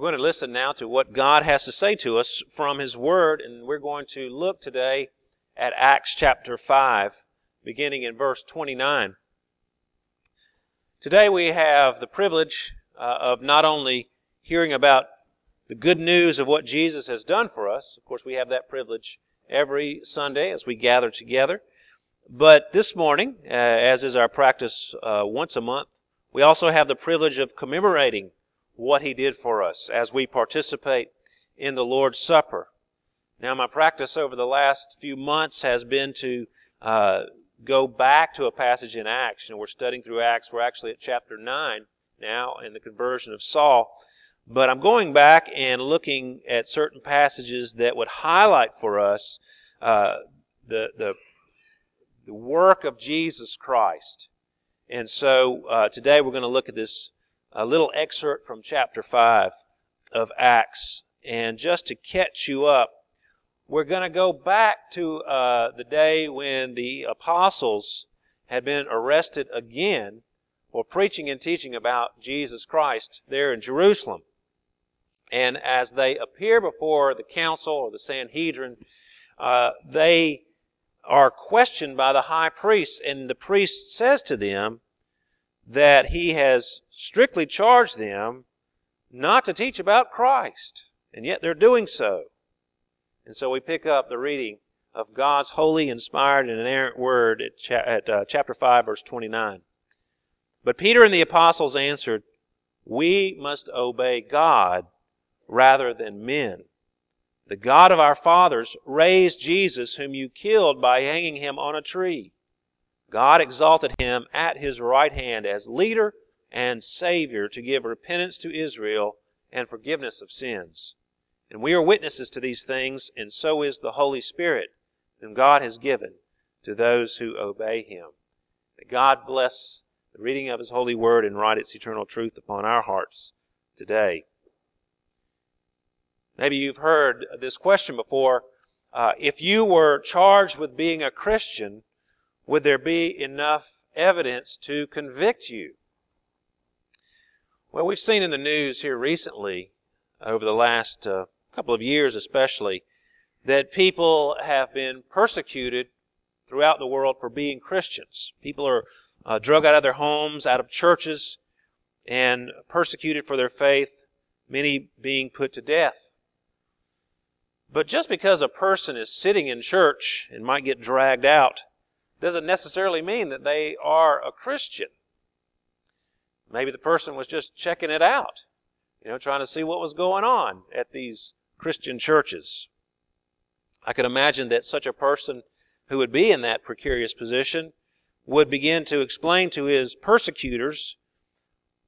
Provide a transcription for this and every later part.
We're going to listen now to what God has to say to us from His Word, and we're going to look today at Acts chapter 5, beginning in verse 29. Today we have the privilege uh, of not only hearing about the good news of what Jesus has done for us. Of course, we have that privilege every Sunday as we gather together. But this morning, uh, as is our practice uh, once a month, we also have the privilege of commemorating what He did for us as we participate in the Lord's Supper. Now, my practice over the last few months has been to uh, go back to a passage in Acts. And we're studying through Acts. We're actually at chapter 9 now in the conversion of Saul. But I'm going back and looking at certain passages that would highlight for us uh, the, the, the work of Jesus Christ. And so uh, today we're going to look at this a little excerpt from chapter 5 of Acts. And just to catch you up, we're going to go back to uh, the day when the apostles had been arrested again for preaching and teaching about Jesus Christ there in Jerusalem. And as they appear before the council or the Sanhedrin, uh, they are questioned by the high priest, and the priest says to them that he has strictly charged them not to teach about Christ, and yet they're doing so. And so we pick up the reading of God's holy, inspired, and inerrant word at, cha- at uh, chapter 5, verse 29. But Peter and the apostles answered, We must obey God rather than men. The God of our fathers raised Jesus, whom you killed by hanging him on a tree. God exalted him at his right hand as leader and Savior to give repentance to Israel and forgiveness of sins. And we are witnesses to these things, and so is the Holy Spirit, whom God has given to those who obey him. That God bless the reading of his holy word and write its eternal truth upon our hearts today. Maybe you've heard this question before. Uh, if you were charged with being a Christian, would there be enough evidence to convict you? Well, we've seen in the news here recently, over the last uh, couple of years especially, that people have been persecuted throughout the world for being Christians. People are uh, drug out of their homes, out of churches, and persecuted for their faith, many being put to death. But just because a person is sitting in church and might get dragged out doesn't necessarily mean that they are a Christian. Maybe the person was just checking it out, you know, trying to see what was going on at these Christian churches. I could imagine that such a person who would be in that precarious position would begin to explain to his persecutors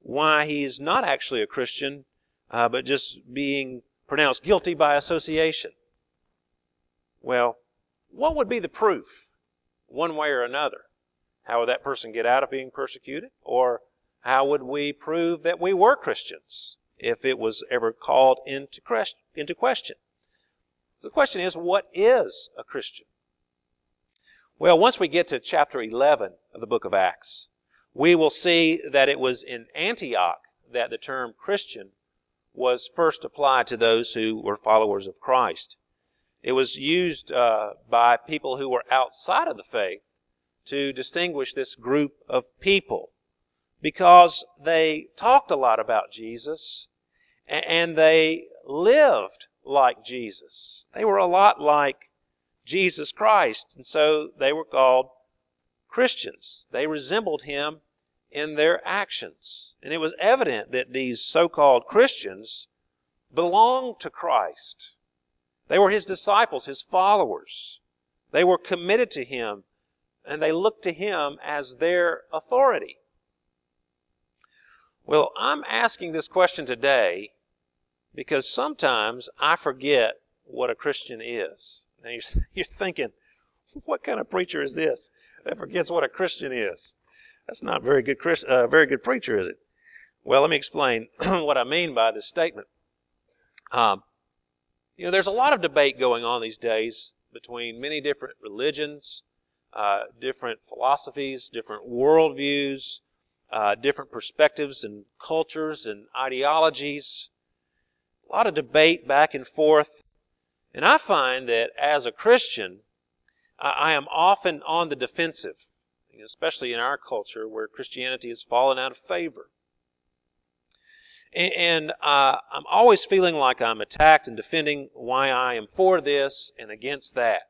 why he's not actually a Christian, uh, but just being pronounced guilty by association. Well, what would be the proof, one way or another? How would that person get out of being persecuted? Or how would we prove that we were Christians if it was ever called into question? The question is, what is a Christian? Well, once we get to chapter 11 of the book of Acts, we will see that it was in Antioch that the term Christian was first applied to those who were followers of Christ. It was used uh, by people who were outside of the faith to distinguish this group of people because they talked a lot about Jesus and they lived like Jesus. They were a lot like Jesus Christ, and so they were called Christians. They resembled him in their actions. And it was evident that these so called Christians belonged to Christ. They were his disciples, his followers. They were committed to him, and they looked to him as their authority. Well, I'm asking this question today because sometimes I forget what a Christian is. Now you're thinking, what kind of preacher is this that forgets what a Christian is? That's not very good, uh, very good preacher, is it? Well, let me explain what I mean by this statement. Um, you know, there's a lot of debate going on these days between many different religions, uh, different philosophies, different worldviews, uh, different perspectives and cultures and ideologies. a lot of debate back and forth. And I find that as a Christian, I am often on the defensive, especially in our culture where Christianity has fallen out of favor. And uh, I'm always feeling like I'm attacked and defending why I am for this and against that.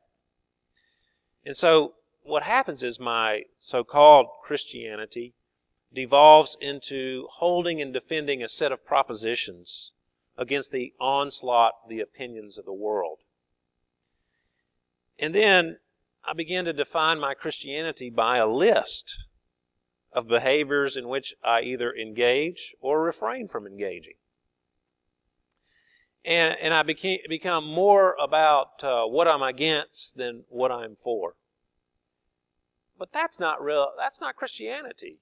And so what happens is my so called Christianity devolves into holding and defending a set of propositions against the onslaught, the opinions of the world. And then I begin to define my Christianity by a list of behaviors in which I either engage or refrain from engaging. And, and I became, become more about uh, what I'm against than what I'm for. But that's not real. That's not Christianity.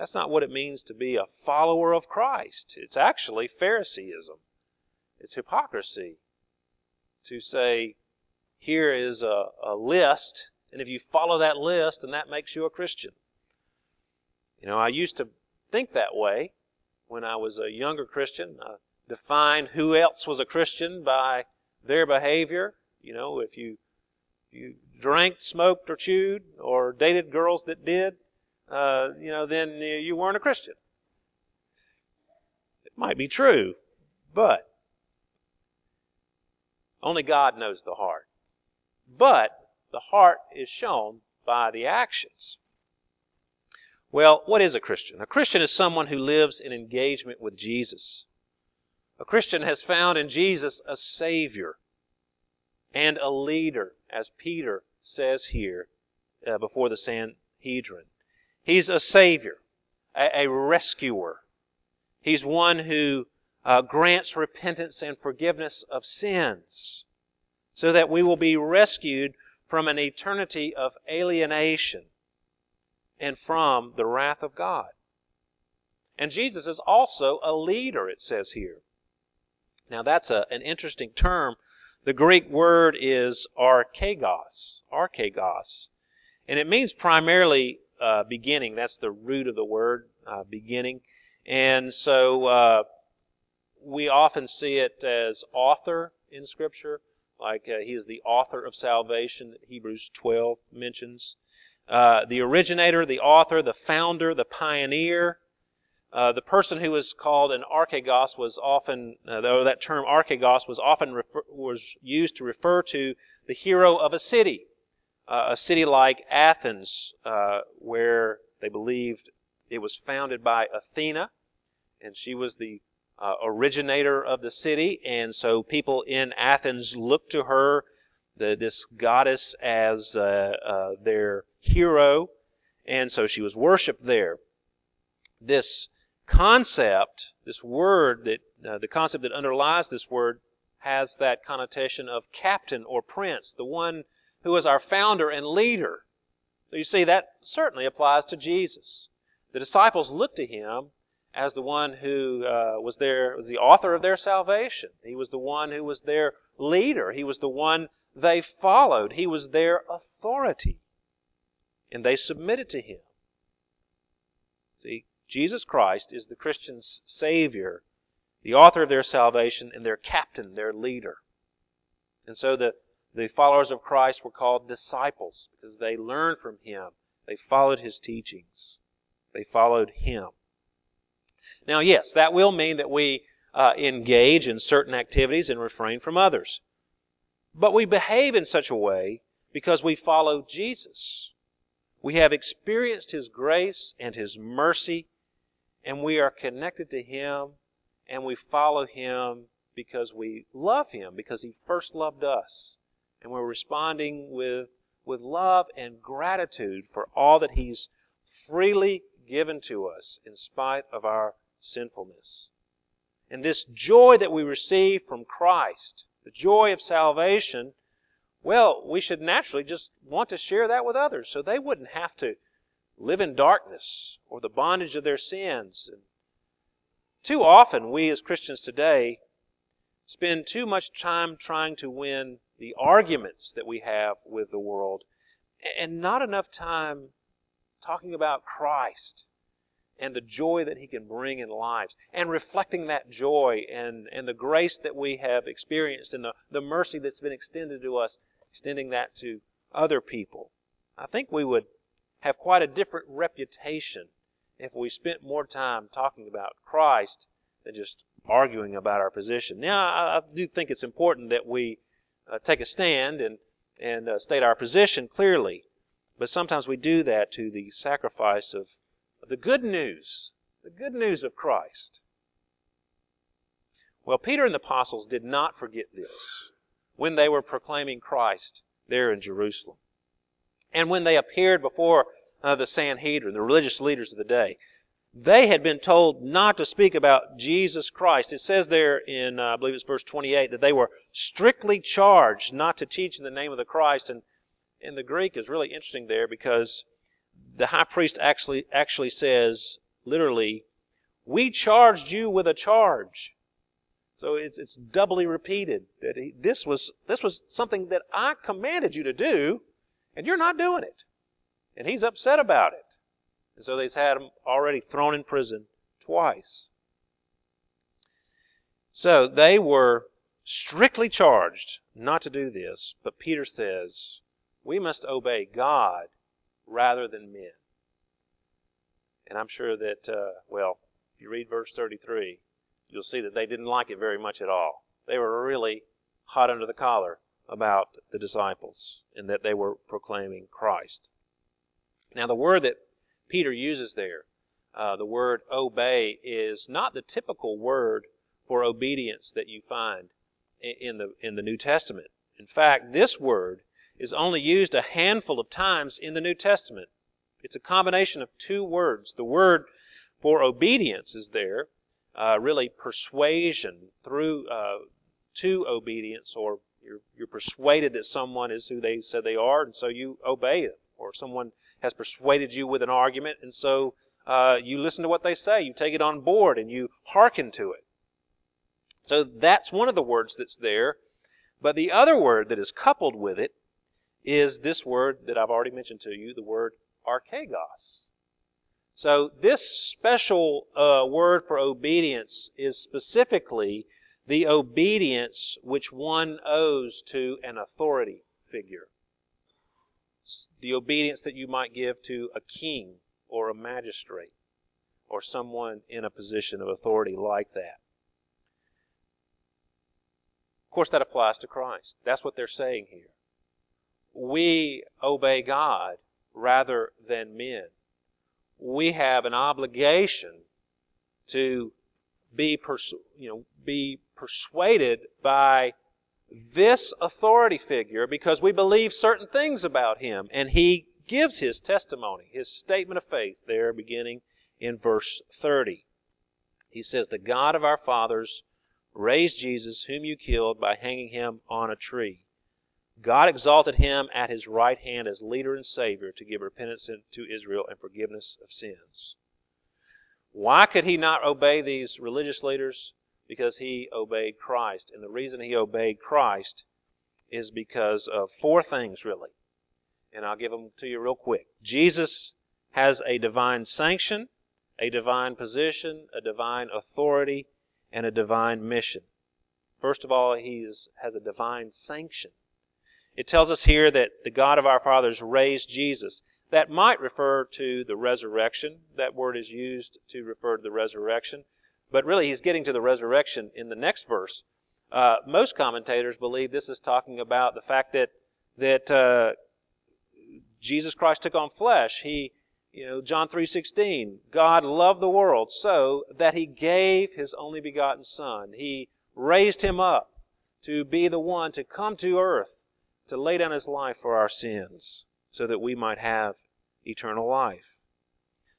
That's not what it means to be a follower of Christ. It's actually Phariseeism. It's hypocrisy to say, here is a, a list, and if you follow that list, then that makes you a Christian. You know, I used to think that way when I was a younger Christian. I defined who else was a Christian by their behavior. You know, if you you drank, smoked, or chewed, or dated girls that did, uh, you know, then you weren't a Christian. It might be true, but only God knows the heart. But the heart is shown by the actions. Well, what is a Christian? A Christian is someone who lives in engagement with Jesus. A Christian has found in Jesus a Savior and a leader, as Peter says here uh, before the Sanhedrin. He's a Savior, a, a rescuer. He's one who uh, grants repentance and forgiveness of sins so that we will be rescued from an eternity of alienation and from the wrath of God. And Jesus is also a leader, it says here. Now, that's a, an interesting term. The Greek word is archegos, archegos, and it means primarily uh, beginning. That's the root of the word, uh, beginning. And so uh, we often see it as author in Scripture, like uh, he is the author of salvation that Hebrews 12 mentions. Uh, the originator, the author, the founder, the pioneer. Uh, the person who was called an archegos was often, though that term archegos was often refer, was used to refer to the hero of a city, a city like Athens, uh, where they believed it was founded by Athena, and she was the uh, originator of the city, and so people in Athens looked to her, the, this goddess, as uh, uh, their hero, and so she was worshipped there. This concept, this word that uh, the concept that underlies this word, has that connotation of captain or prince, the one who is our founder and leader. So you see, that certainly applies to Jesus. The disciples looked to him as the one who uh, was there, was the author of their salvation. He was the one who was their leader. He was the one they followed. He was their authority. And they submitted to him. See, Jesus Christ is the Christian's Savior, the author of their salvation, and their captain, their leader. And so the, the followers of Christ were called disciples because they learned from him. They followed his teachings. They followed him. Now, yes, that will mean that we uh, engage in certain activities and refrain from others. But we behave in such a way because we follow Jesus. We have experienced His grace and His mercy, and we are connected to Him, and we follow Him because we love Him, because He first loved us. And we're responding with, with love and gratitude for all that He's freely given to us in spite of our sinfulness. And this joy that we receive from Christ, the joy of salvation, well, we should naturally just want to share that with others so they wouldn't have to live in darkness or the bondage of their sins. And too often, we as Christians today spend too much time trying to win the arguments that we have with the world and not enough time talking about Christ and the joy that He can bring in lives, and reflecting that joy and, and the grace that we have experienced and the, the mercy that's been extended to us, extending that to other people. I think we would have quite a different reputation if we spent more time talking about Christ than just arguing about our position. Now, I, I do think it's important that we uh, take a stand and, and uh, state our position clearly, but sometimes we do that to the sacrifice of the good news, the good news of Christ. Well, Peter and the apostles did not forget this when they were proclaiming Christ there in Jerusalem. And when they appeared before uh, the Sanhedrin, the religious leaders of the day, they had been told not to speak about Jesus Christ. It says there in, uh, I believe it's verse 28, that they were strictly charged not to teach in the name of the Christ. And in the Greek is really interesting there because the high priest actually actually says literally, "We charged you with a charge." So it's it's doubly repeated that he, this was this was something that I commanded you to do, and you're not doing it, and he's upset about it, and so they've had him already thrown in prison twice. So they were strictly charged not to do this, but Peter says, we must obey God rather than men. And I'm sure that, uh, well, if you read verse 33, you'll see that they didn't like it very much at all. They were really hot under the collar about the disciples and that they were proclaiming Christ. Now, the word that Peter uses there, uh, the word obey, is not the typical word for obedience that you find in the in the New Testament. In fact, this word is only used a handful of times in the New Testament. It's a combination of two words. The word for obedience is there, uh, really persuasion through uh, to obedience, or you're, you're persuaded that someone is who they said they are, and so you obey them. Or someone has persuaded you with an argument, and so uh, you listen to what they say, you take it on board, and you hearken to it. So that's one of the words that's there. But the other word that is coupled with it is this word that I've already mentioned to you, the word archegos. So this special uh, word for obedience is specifically the obedience which one owes to an authority figure. The obedience that you might give to a king or a magistrate or someone in a position of authority like that. Of course, that applies to Christ. That's what they're saying here we obey God rather than men. We have an obligation to be persu- you know be persuaded by this authority figure because we believe certain things about him and he gives his testimony his statement of faith there beginning in verse 30 he says the god of our fathers raised jesus whom you killed by hanging him on a tree God exalted him at his right hand as leader and Savior to give repentance to Israel and forgiveness of sins. Why could he not obey these religious leaders? Because he obeyed Christ. And the reason he obeyed Christ is because of four things, really. And I'll give them to you real quick. Jesus has a divine sanction, a divine position, a divine authority, and a divine mission. First of all, he is, has a divine sanction. It tells us here that the God of our fathers raised Jesus. That might refer to the resurrection. That word is used to refer to the resurrection. But really, he's getting to the resurrection in the next verse. Uh, most commentators believe this is talking about the fact that that uh, Jesus Christ took on flesh. He, you know, John three sixteen. God loved the world so that He gave His only begotten Son. He raised Him up to be the one to come to earth to lay down his life for our sins so that we might have eternal life.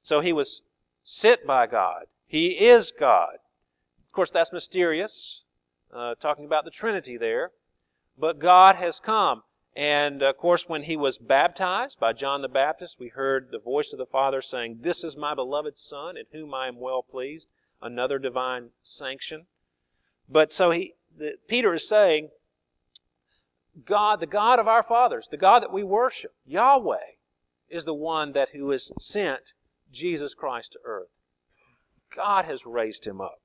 So he was sent by God. He is God. Of course, that's mysterious, uh, talking about the Trinity there. But God has come. And of course, when he was baptized by John the Baptist, we heard the voice of the Father saying, This is my beloved Son, in whom I am well pleased. Another divine sanction. But so he, the, Peter is saying, God, the God of our fathers, the God that we worship, Yahweh, is the one that who has sent Jesus Christ to earth. God has raised him up.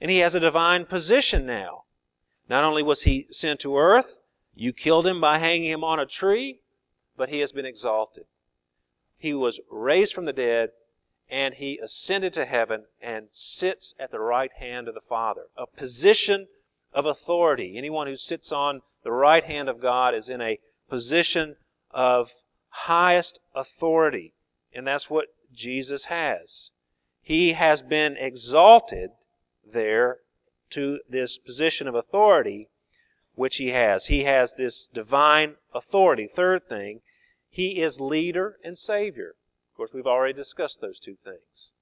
And he has a divine position now. Not only was he sent to earth, you killed him by hanging him on a tree, but he has been exalted. He was raised from the dead, and he ascended to heaven and sits at the right hand of the Father. A position of authority. Anyone who sits on the right hand of God is in a position of highest authority. And that's what Jesus has. He has been exalted there to this position of authority which he has. He has this divine authority. Third thing, he is leader and savior. Of course, we've already discussed those two things.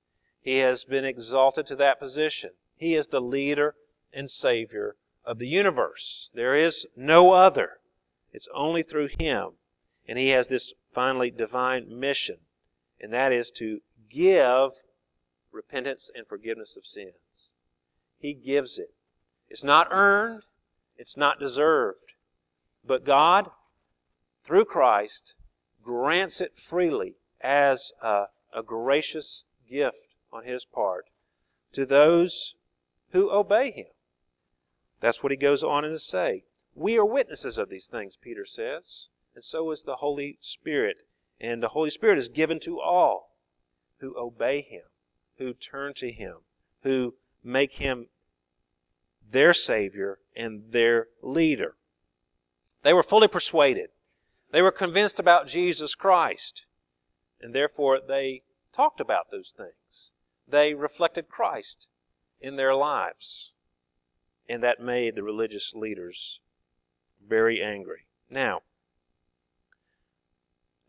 He has been exalted to that position. He is the leader and savior of the universe. There is no other. It's only through him. And he has this finally divine mission, and that is to give repentance and forgiveness of sins. He gives it. It's not earned, it's not deserved. But God, through Christ, grants it freely as a, a gracious gift on His part to those who obey Him. That's what he goes on to say. We are witnesses of these things, Peter says, and so is the Holy Spirit. And the Holy Spirit is given to all who obey Him, who turn to Him, who make Him their Savior and their leader. They were fully persuaded. They were convinced about Jesus Christ. And therefore they talked about those things. They reflected Christ in their lives. And that made the religious leaders very angry. Now,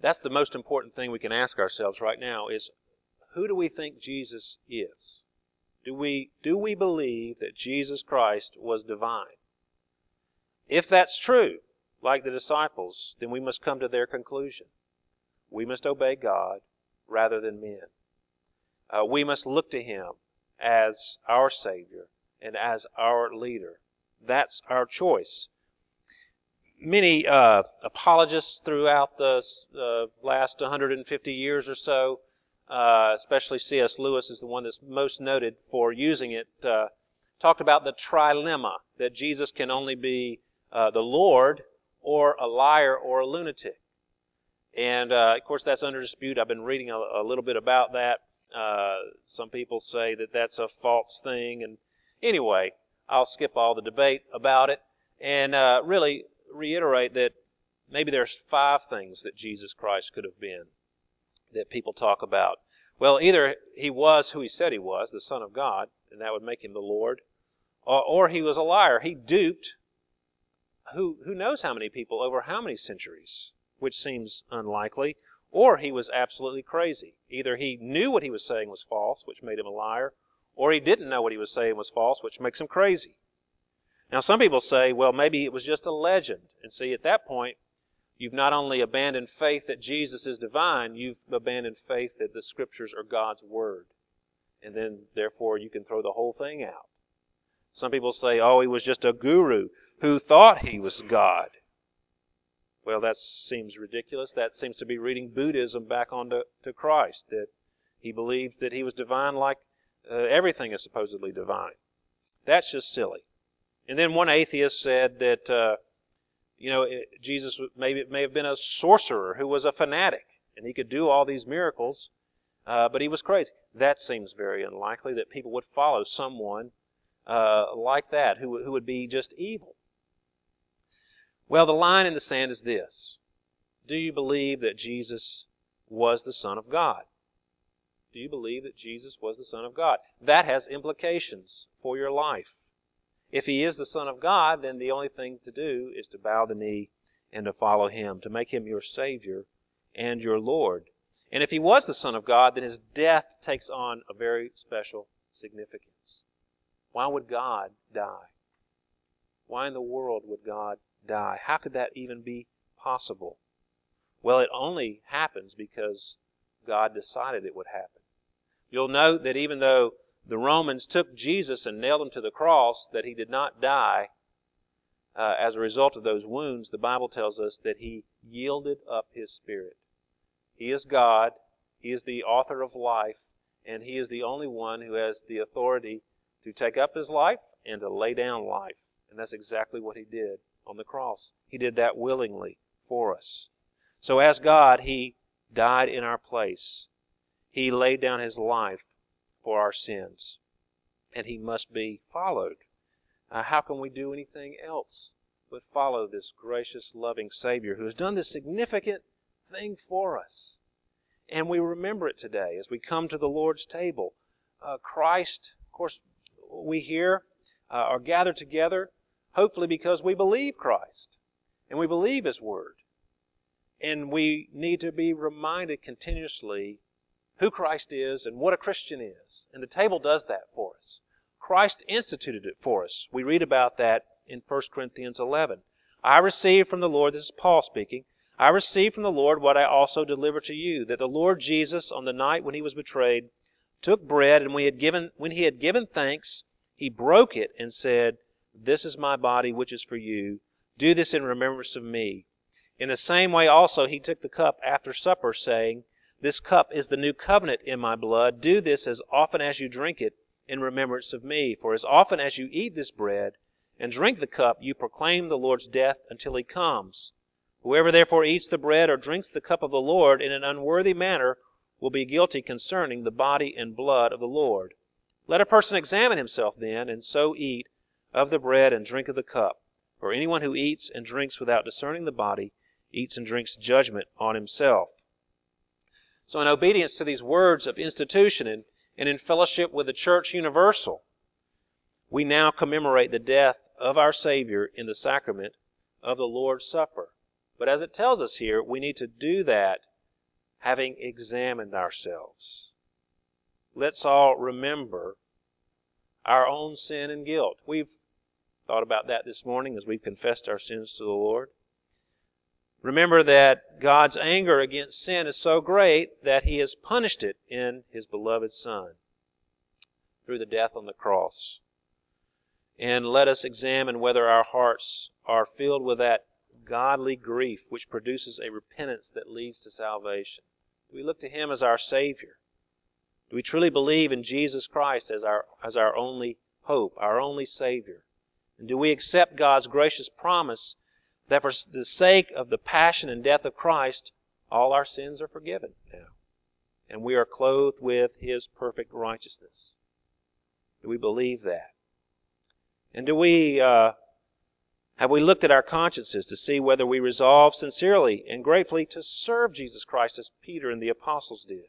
that's the most important thing we can ask ourselves right now is who do we think Jesus is? Do we, do we believe that Jesus Christ was divine? If that's true, like the disciples, then we must come to their conclusion. We must obey God rather than men. Uh, we must look to Him as our Savior and as our leader. That's our choice. Many uh, apologists throughout the uh, last 150 years or so uh, especially C.S. Lewis is the one that's most noted for using it, uh, talked about the trilemma that Jesus can only be uh, the Lord or a liar or a lunatic. And uh, of course, that's under dispute. I've been reading a, a little bit about that. Uh, some people say that that's a false thing. And anyway, I'll skip all the debate about it and uh, really reiterate that maybe there's five things that Jesus Christ could have been that people talk about. Well, either he was who he said he was, the Son of God, and that would make him the Lord, or, or he was a liar. He duped who, who knows how many people over how many centuries, which seems unlikely, or he was absolutely crazy. Either he knew what he was saying was false, which made him a liar, or he didn't know what he was saying was false, which makes him crazy. Now, some people say, well, maybe it was just a legend. And see, at that point, You've not only abandoned faith that Jesus is divine, you've abandoned faith that the Scriptures are God's Word. And then, therefore, you can throw the whole thing out. Some people say, oh, he was just a guru who thought he was God. Well, that seems ridiculous. That seems to be reading Buddhism back onto to Christ, that he believed that he was divine like uh, everything is supposedly divine. That's just silly. And then one atheist said that uh, you know, it, Jesus maybe may have been a sorcerer who was a fanatic, and he could do all these miracles, uh, but he was crazy. That seems very unlikely that people would follow someone uh, like that who who would be just evil. Well, the line in the sand is this: Do you believe that Jesus was the Son of God? Do you believe that Jesus was the Son of God? That has implications for your life. If he is the Son of God, then the only thing to do is to bow the knee and to follow him, to make him your Savior and your Lord. And if he was the Son of God, then his death takes on a very special significance. Why would God die? Why in the world would God die? How could that even be possible? Well, it only happens because God decided it would happen. You'll note that even though the Romans took Jesus and nailed him to the cross, that he did not die uh, as a result of those wounds, the Bible tells us that he yielded up his spirit. He is God, he is the author of life, and He is the only one who has the authority to take up His life and to lay down life. And that's exactly what He did on the cross. He did that willingly for us. So as God, He died in our place. He laid down His life for our sins. And He must be followed. Uh, how can we do anything else but follow this gracious, loving Savior who has done this significant thing for us? And we remember it today as we come to the Lord's table. Uh, Christ, of course, we hear uh, are gathered together, hopefully because we believe Christ and we believe His Word. And we need to be reminded continuously who Christ is and what a Christian is. And the table does that for us. Christ instituted it for us. We read about that in 1 Corinthians 11. I received from the Lord, this is Paul speaking, I received from the Lord what I also delivered to you, that the Lord Jesus, on the night when he was betrayed, took bread, and when he had given, when he had given thanks, he broke it and said, This is my body, which is for you. Do this in remembrance of me. In the same way also he took the cup after supper, saying, This cup is the new covenant in my blood. Do this as often as you drink it in remembrance of me. For as often as you eat this bread and drink the cup, you proclaim the Lord's death until he comes. Whoever therefore eats the bread or drinks the cup of the Lord in an unworthy manner will be guilty concerning the body and blood of the Lord. Let a person examine himself then, and so eat of the bread and drink of the cup. For anyone who eats and drinks without discerning the body eats and drinks judgment on himself. So, in obedience to these words of institution and, and in fellowship with the Church Universal, we now commemorate the death of our Savior in the sacrament of the Lord's Supper. But as it tells us here, we need to do that having examined ourselves. Let's all remember our own sin and guilt. We've thought about that this morning as we've confessed our sins to the Lord. Remember that God's anger against sin is so great that He has punished it in His beloved Son through the death on the cross. And let us examine whether our hearts are filled with that godly grief which produces a repentance that leads to salvation. Do we look to Him as our Savior? Do we truly believe in Jesus Christ as our, as our only hope, our only Savior? And do we accept God's gracious promise that for the sake of the passion and death of Christ, all our sins are forgiven now? And we are clothed with His perfect righteousness. Do we believe that? And do we uh, have we looked at our consciences to see whether we resolve sincerely and gratefully to serve Jesus Christ as Peter and the apostles did?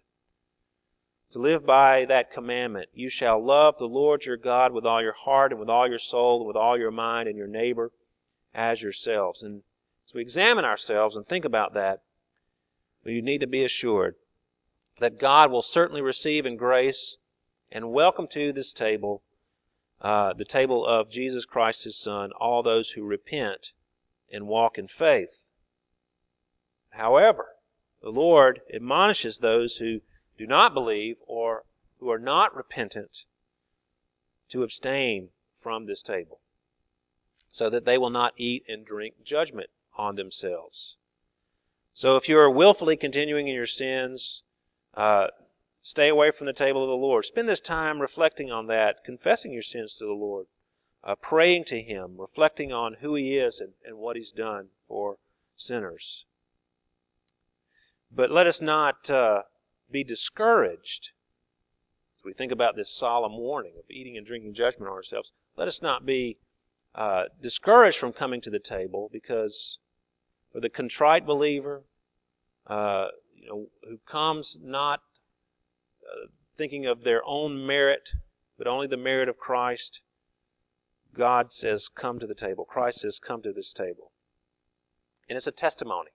To live by that commandment, you shall love the Lord your God with all your heart and with all your soul and with all your mind and your neighbor as yourselves. And as we examine ourselves and think about that, we need to be assured that God will certainly receive in grace and welcome to this table uh, the table of Jesus Christ his Son, all those who repent and walk in faith. However, the Lord admonishes those who do not believe or who are not repentant to abstain from this table, so that they will not eat and drink judgment on themselves. So if you are willfully continuing in your sins, uh, Stay away from the table of the Lord. Spend this time reflecting on that, confessing your sins to the Lord, uh, praying to Him, reflecting on who He is and, and what He's done for sinners. But let us not uh, be discouraged as we think about this solemn warning of eating and drinking judgment on ourselves. Let us not be uh, discouraged from coming to the table because for the contrite believer, uh, you know, who comes not uh, thinking of their own merit, but only the merit of Christ, God says, Come to the table. Christ says, Come to this table. And it's a testimony.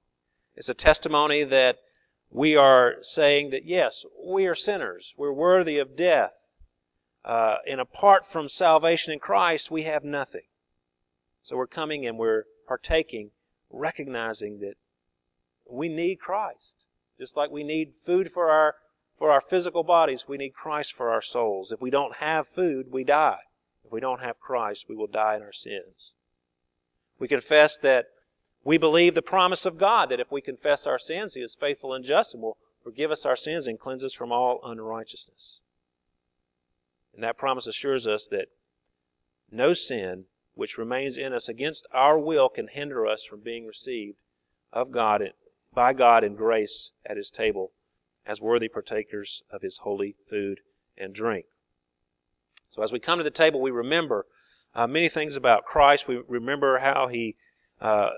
It's a testimony that we are saying that, yes, we are sinners. We're worthy of death. Uh, and apart from salvation in Christ, we have nothing. So we're coming and we're partaking, recognizing that we need Christ. Just like we need food for our for our physical bodies, we need Christ for our souls. If we don't have food, we die. If we don't have Christ, we will die in our sins. We confess that we believe the promise of God that if we confess our sins, He is faithful and just and will forgive us our sins and cleanse us from all unrighteousness. And that promise assures us that no sin which remains in us against our will can hinder us from being received of God by God in grace at his table as worthy partakers of his holy food and drink. So as we come to the table, we remember uh, many things about Christ. We remember how he uh,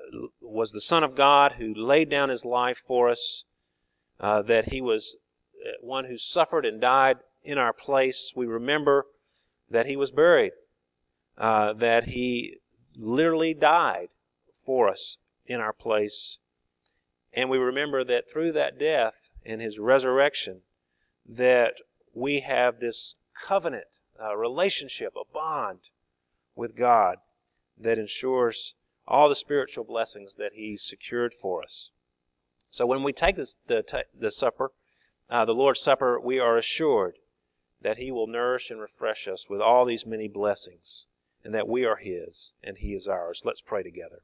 was the Son of God who laid down his life for us, uh, that he was uh, one who suffered and died in our place. We remember that he was buried, uh, that he literally died for us in our place. And we remember that through that death and his resurrection, that we have this covenant, uh, relationship, a bond with God that ensures all the spiritual blessings that He secured for us. So when we take this, the, the supper, uh, the Lord's Supper, we are assured that He will nourish and refresh us with all these many blessings, and that we are His and He is ours. Let's pray together.